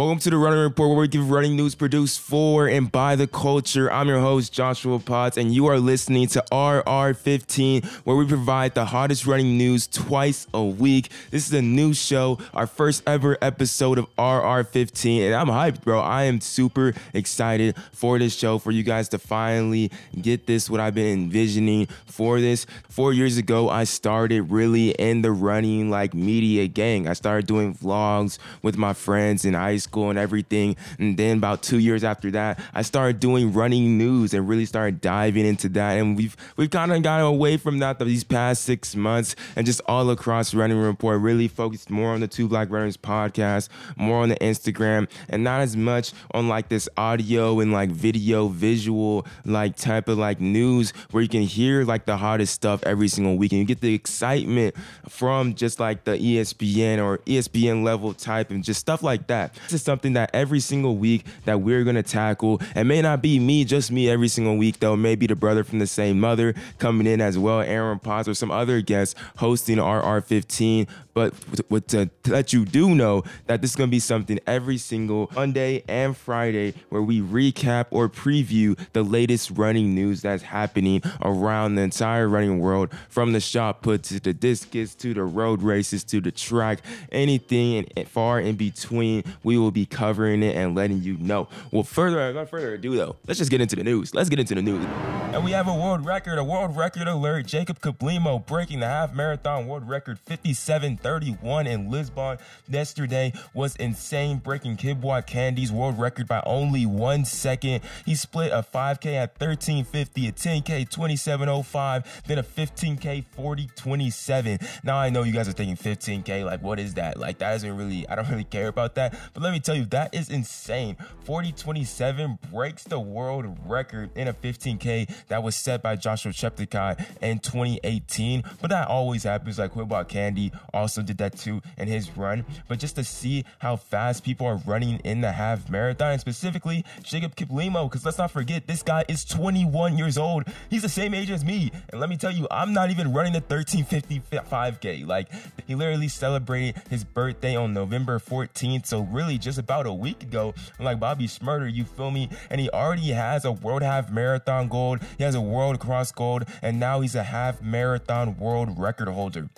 Welcome to the Running Report, where we give running news produced for and by the culture. I'm your host, Joshua Potts, and you are listening to RR15, where we provide the hottest running news twice a week. This is a new show, our first ever episode of RR15, and I'm hyped, bro. I am super excited for this show, for you guys to finally get this, what I've been envisioning for this. Four years ago, I started really in the running like media gang. I started doing vlogs with my friends in school and everything. And then about two years after that, I started doing running news and really started diving into that. And we've we've kind of gotten away from that these past six months and just all across running report, really focused more on the Two Black Runners podcast, more on the Instagram, and not as much on like this audio and like video, visual like type of like news where you can hear like the hottest stuff every single week and you get the excitement from just like the ESPN or ESPN level type and just stuff like that. This is something that every single week that we're gonna tackle. It may not be me, just me every single week though. Maybe the brother from the same mother coming in as well, Aaron Potts or some other guests hosting our RR15. But to, to let you do know that this is gonna be something every single Monday and Friday where we recap or preview the latest running news that's happening around the entire running world, from the shot put to the discus to the road races to the track, anything and far in between. We will be covering it and letting you know. Well, further, without further ado, though, let's just get into the news. Let's get into the news. And we have a world record, a world record alert. Jacob Kiplimo breaking the half marathon world record 57:31 in Lisbon yesterday was insane, breaking Kibiwott Kandie's world record by only one second. He split a 5K at 13:50, a 10K 27:05, then a 15K 40:27. Now I know you guys are thinking 15K, like what is that? Like that isn't really, I don't really care about that. But let me tell you, that is insane. 40:27 breaks the world record in a 15K that was set by Joshua Cheptegei in 2018. But that always happens. Like Kibiwott Kandie also did that too in his run. But just to see how fast people are running in the half marathon, specifically Jacob Kiplimo, because let's not forget this guy is 21 years old. He's the same age as me. And let me tell you, I'm not even running the 1355K. Like he literally celebrated his birthday on November 14th. So really just about a week ago, like Bobby Shmurda, you feel me? And he already has a world half marathon gold. He has a world cross gold. And now he's a half marathon world record holder.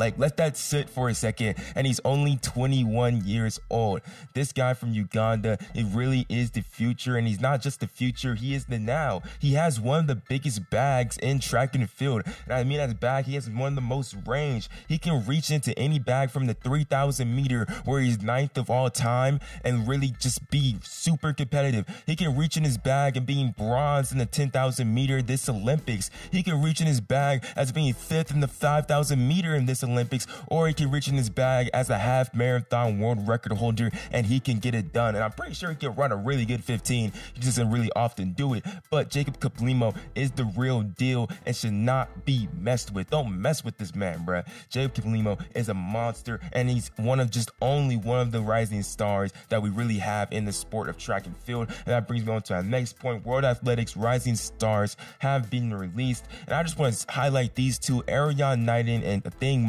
Like, let that sit for a second. And he's only 21 years old. This guy from Uganda, it really is the future. And he's not just the future, he is the now. He has one of the biggest bags in track and field. And I mean, as bag, he has one of the most range. He can reach into any bag from the 3,000 meter, where he's ninth of all time, and really just be super competitive. He can reach in his bag and being bronze in the 10,000 meter this Olympics. He can reach in his bag as being fifth in the 5,000 meter in this Olympics. Olympics, or he can reach in his bag as a half marathon world record holder and he can get it done. And I'm pretty sure he can run a really good 15. He just doesn't really often do it. But Jacob Kiplimo is the real deal and should not be messed with. Don't mess with this man, bruh. Jacob Kiplimo is a monster and he's one of just only one of the rising stars that we really have in the sport of track and field. And that brings me on to our next point. World Athletics rising stars have been released. And I just want to highlight these two, Erriyon Knighton and Athing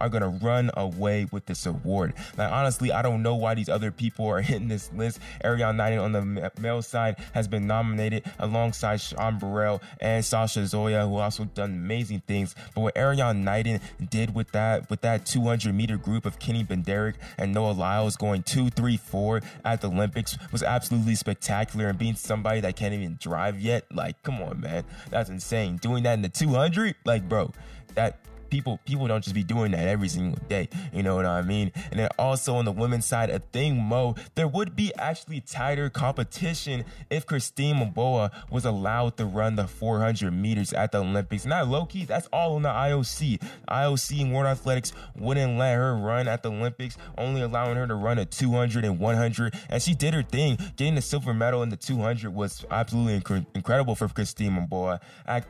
Are to run away with this award. Like honestly, I don't know why these other people are hitting this list. Erriyon Knighton on the male side has been nominated alongside Sean Burrell and Sasha Zhoya, who also done amazing things. But what Erriyon Knighton did with that, with that 200 meter group of Kenny Bednarek and Noah Lyles going two, three, four at the Olympics was absolutely spectacular. And being somebody that can't even drive yet, like, come on, man, that's insane. Doing that in the 200, like, bro, that people people don't just be doing that every single day. You know what I mean? And then also on the women's side, Athing Mu, there would be actually tighter competition if Christine Mboma was allowed to run the 400 meters at the Olympics. Not low key, that's all on the IOC. IOC and World Athletics wouldn't let her run at the Olympics, only allowing her to run a 200 and 100. And she did her thing. Getting the silver medal in the 200 was absolutely inc- incredible for Christine Mboma.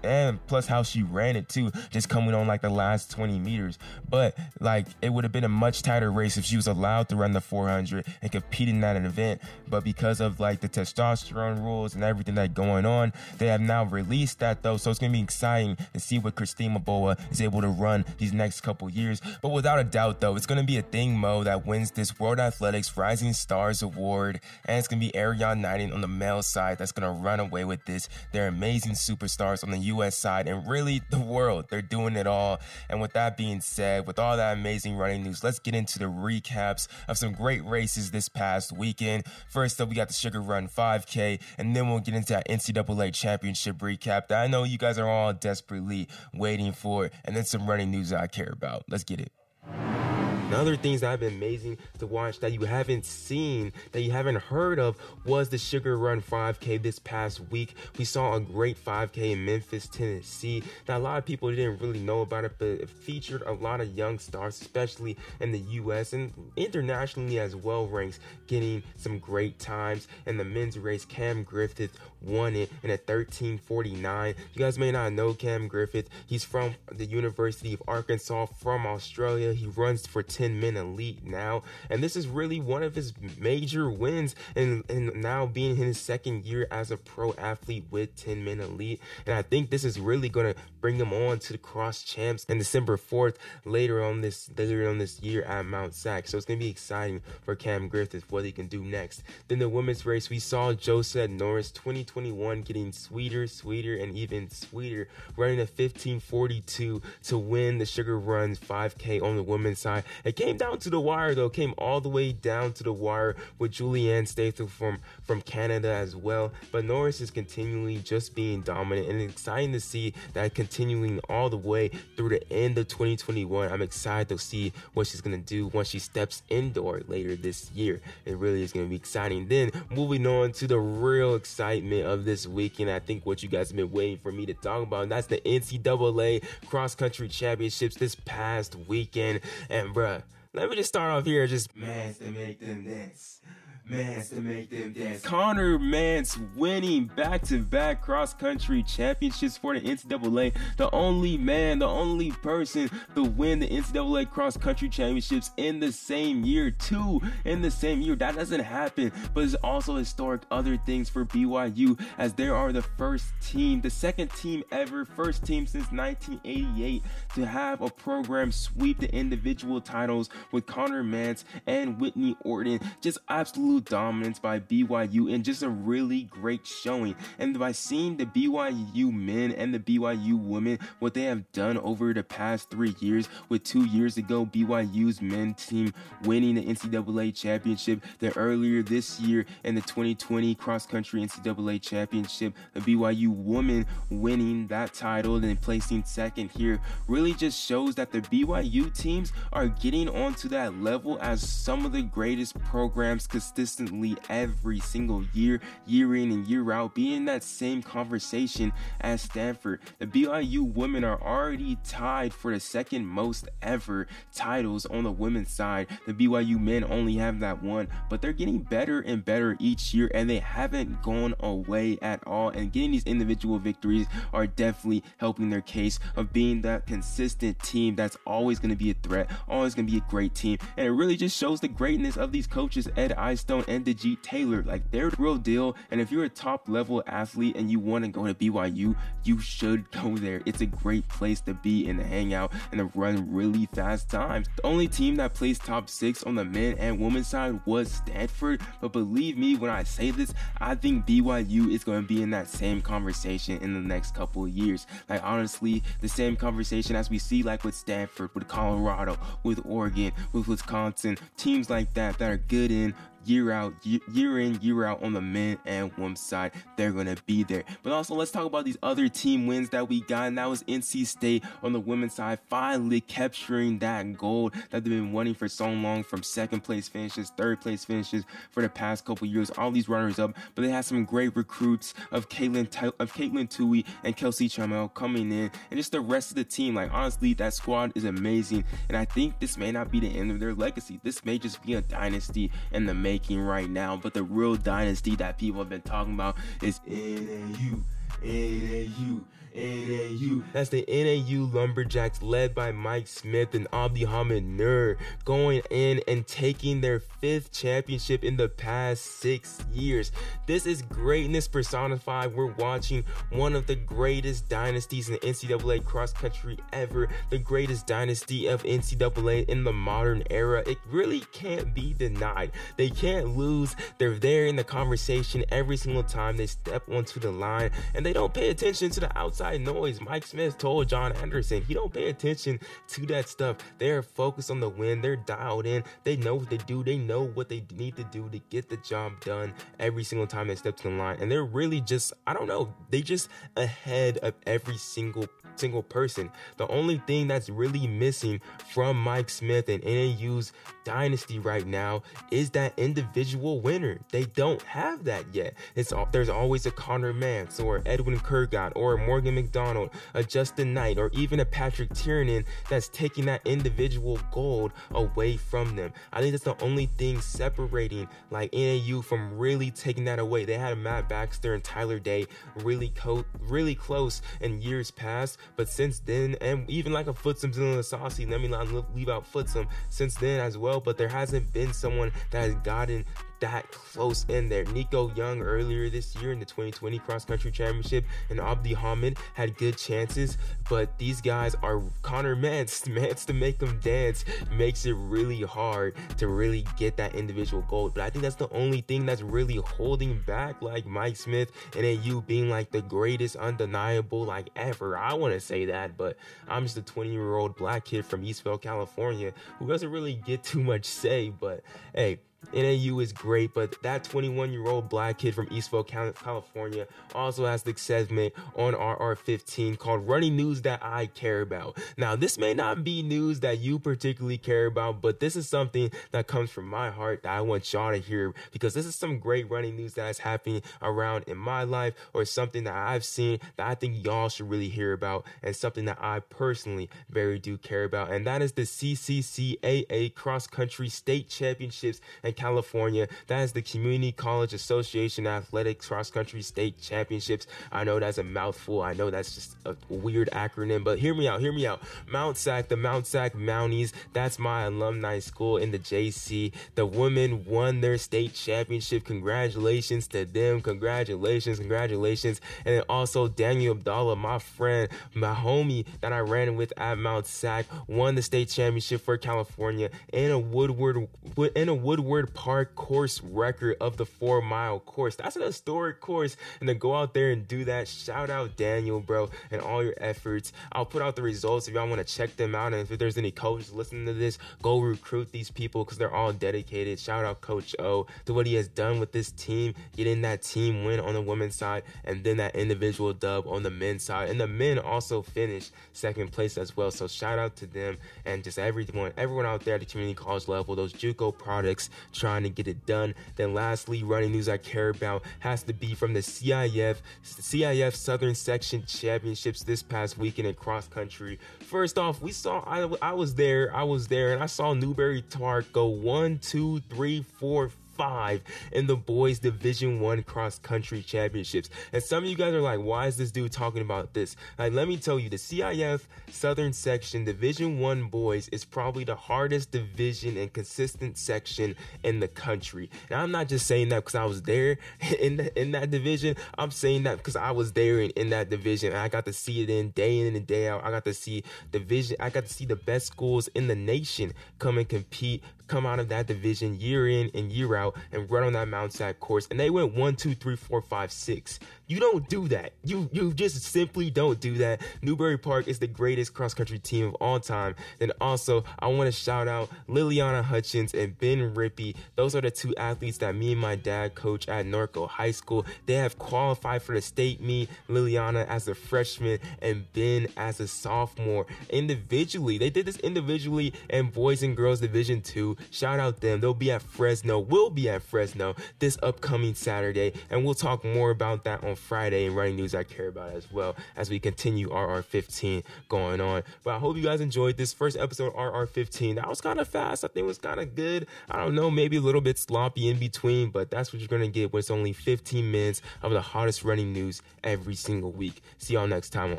And plus how she ran it too, just coming on like the last last 20 meters. But like it would have been a much tighter race if she was allowed to run the 400 and compete in that event. But because of like the testosterone rules and everything that going on, they have now released that though. So it's gonna be exciting to see what Christine Mboma is able to run these next couple years. But without a doubt though, it's gonna be Athing Mu that wins this World Athletics Rising Stars Award, and it's gonna be Erriyon Knighton on the male side that's gonna run away with this. They're amazing superstars on the U.S. side and really the world. They're doing it all. And with that being said, with all that amazing running news, let's get into the recaps of some great races this past weekend. First up, we got the Sugar Run 5K, and then we'll get into that NCAA championship recap that I know you guys are all desperately waiting for, and then some running news I care about. Let's get it. Another things that have been amazing to watch that you haven't seen, that you haven't heard of, was the Sugar Run 5K this past week. We saw a great 5K in Memphis, Tennessee. Now, a lot of people didn't really know about it, but it featured a lot of young stars, especially in the US and internationally as well, ranks getting some great times. In the men's race, Cam Griffith won it in a 1349. You guys may not know Cam Griffith. He's from the University of Arkansas from Australia. He runs for Tinman Elite now. And this is really one of his major wins and, and now being in his second year as a pro athlete with Tinman Elite. And I think this is really going to bring him on to the cross champs in December 4th later on this later on this year at Mount Sac. So it's going to be exciting for Cam Griffith what he can do next. Then the women's race, we saw Josette Norris 2021 getting sweeter, sweeter, and even sweeter, running a 1542 to win the Sugar Runs 5K on the women's side. It came down to the wire though, came all the way down to the wire with Julianne Statham from from Canada as well. But Norris is continually just being dominant and exciting to see that continuing all the way through the end of 2021. I'm excited to see what she's gonna do once she steps indoor later this year. It really is gonna be exciting. Then moving on to the real excitement of this weekend, I think what you guys have been waiting for me to talk about, and that's the NCAA cross country championships this past weekend. And bruh, let me just start off here. Just man to make them dance. Mance to make them dance. Conner Mantz winning back-to-back cross-country championships for the NCAA. The only man, the only person to win the NCAA cross-country championships in the same year, two in the same year. That doesn't happen, but it's also historic other things for BYU as they are the first team, the second team ever, first team since 1988 to have a program sweep the individual titles with Conner Mantz and Whitney Orton. Just absolutely absolute dominance by BYU and just a really great showing. And by seeing the BYU men and the BYU women, what they have done over the past three years, with two years ago, BYU's men team winning the NCAA championship, the earlier this year in the 2020 cross country NCAA championship, the BYU women winning that title and placing second here really just shows that the BYU teams are getting onto that level as some of the greatest programs consistently every single year, year in and year out, be in that same conversation as Stanford. The BYU women are already tied for the second most ever titles on the women's side. The BYU men only have that one, but they're getting better and better each year, and they haven't gone away at all. And getting these individual victories are definitely helping their case of being that consistent team that's always going to be a threat, always going to be a great team. And it really just shows the greatness of these coaches, Ed Eyestone and Diljeet Taylor. Like they're the real deal. And if you're a top level athlete and you want to go to BYU, you should go there. It's a great place to be and to hang out and to run really fast times. The only team that placed top six on the men and women's side was Stanford. But believe me when I say this, I think BYU is going to be in that same conversation in the next couple of years. Like honestly, the same conversation as we see like with Stanford, with Colorado, with Oregon, with Wisconsin, teams like that that are good in year out, year in, year out on the men and women side. They're going to be there. But also, let's talk about these other team wins that we got. And that was NC State on the women's side, finally capturing that gold that they've been wanting for so long from second place finishes, third place finishes for the past couple years. All these runners up, but they had some great recruits of Caitlin, of Katelyn Tuohy and Kelsey Trammell coming in, and just the rest of the team. Like, honestly, that squad is amazing. And I think this may not be the end of their legacy. This may just be a dynasty in the making making right now. But the real dynasty that people have been talking about is NAU, NAU, NAU. That's the NAU Lumberjacks led by Mike Smith and Abdihamid Nur going in and taking their fifth championship in the past six years. This is greatness personified. We're watching one of the greatest dynasties in NCAA cross country ever, the greatest dynasty of NCAA in the modern era. It really can't be denied. They can't lose. They're there in the conversation every single time they step onto the line and they don't pay attention to the outside noise. Mike Smith told John Anderson he don't pay attention to that stuff. They're focused on the win. They're dialed in. They know what they do. They know what they need to do to get the job done every single time they step to the line. And they're really just, I don't know, they just ahead of every single single person. The only thing that's really missing from Mike Smith and NAU's dynasty right now is that individual winner. They don't have that yet. It's there's always a Conner Mantz or Edwin Kurgat or Morgan McDonald, a Justin Knight, or even a Patrick Tiernan that's taking that individual gold away from them. I think that's the only thing separating like NAU from really taking that away. They had a Matt Baxter and Tyler Day really co- really close in years past, but since then, and even like a Futsum Dylan Saucy, let me not leave out Futsum since then as well. But there hasn't been someone that has gotten that close in there. Nico Young earlier this year in the 2020 cross country championship and Abdihamid had good chances, but these guys are Conner Mantz. Mantz to make them dance makes it really hard to really get that individual gold. But I think that's the only thing that's really holding back like Mike Smith and then you being like the greatest undeniable like ever. I want to say that, but I'm just a 20 year old black kid from Eastvale, California who doesn't really get too much say. But hey, NAU is great, but that 21 year old black kid from Eastvale, California also has the segment on RR15 called Running News That I Care About. Now, this may not be news that you particularly care about, but this is something that comes from my heart that I want y'all to hear because this is some great running news that is happening around in my life or something that I've seen that I think y'all should really hear about and something that I personally very do care about. And that is the CCCAA Cross Country State Championships and California. That is the Community College Association Athletics Cross Country State Championships. I know that's a mouthful. I know that's just a weird acronym, but hear me out. Hear me out. Mount Sac, the Mount Sac Mounties. That's my alumni school in the JC. The women won their state championship. Congratulations to them. Congratulations. Congratulations. And then also Daniel Abdallah, my friend, my homie that I ran with at Mount Sac, won the state championship for California in a Woodward in a Woodward Park course record of the four mile course. That's an historic course. And to go out there and do that, shout out Daniel, bro, and all your efforts. I'll put out the results if y'all want to check them out. And if there's any coaches listening to this, go recruit these people because they're all dedicated. Shout out Coach O to what he has done with this team, getting that team win on the women's side, and then that individual dub on the men's side. And the men also finished second place as well. So shout out to them and just everyone, everyone out there at the community college level, those JUCO products trying to get it done. Then lastly, running news I care about has to be from the CIF, CIF Southern Section Championships this past weekend in cross country. First off, we saw I, I was there, I was there, and I saw Newbury Park go one, two, three, four, five in the boys division one cross country championships. And some of you guys are like why is this dude talking about this? Like let me tell you the cif southern section division one boys is probably the hardest division and consistent section in the country. And i'm not just saying that because i was there in the, in that division. I'm saying that because i was there in, in that division. And i got to see it in day in and day out. I got to see division i got to see the best schools in the nation come and compete come out of that division year in and year out and run on that Mount Sac course. And they went one, two, three, four, five, six. You don't do that. You you just simply don't do that. Newbury Park is the greatest cross country team of all time. Then also, I want to shout out Liliana Hutchins and Ben Rippey. Those are the two athletes that me and my dad coach at Norco High School. They have qualified for the state meet. Liliana as a freshman and Ben as a sophomore. Individually, they did this individually in boys and girls division two Shout out them. They'll be at Fresno. We'll be at Fresno this upcoming Saturday, and we'll talk more about that on Friday in Running News I Care About as well as we continue RR15 going on. But I hope you guys enjoyed this first episode of RR15. That was kind of fast. I think it was kind of good. I don't know, maybe a little bit sloppy in between, but that's what you're going to get when it's only 15 minutes of the hottest running news every single week. See y'all next time on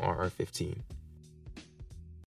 RR15.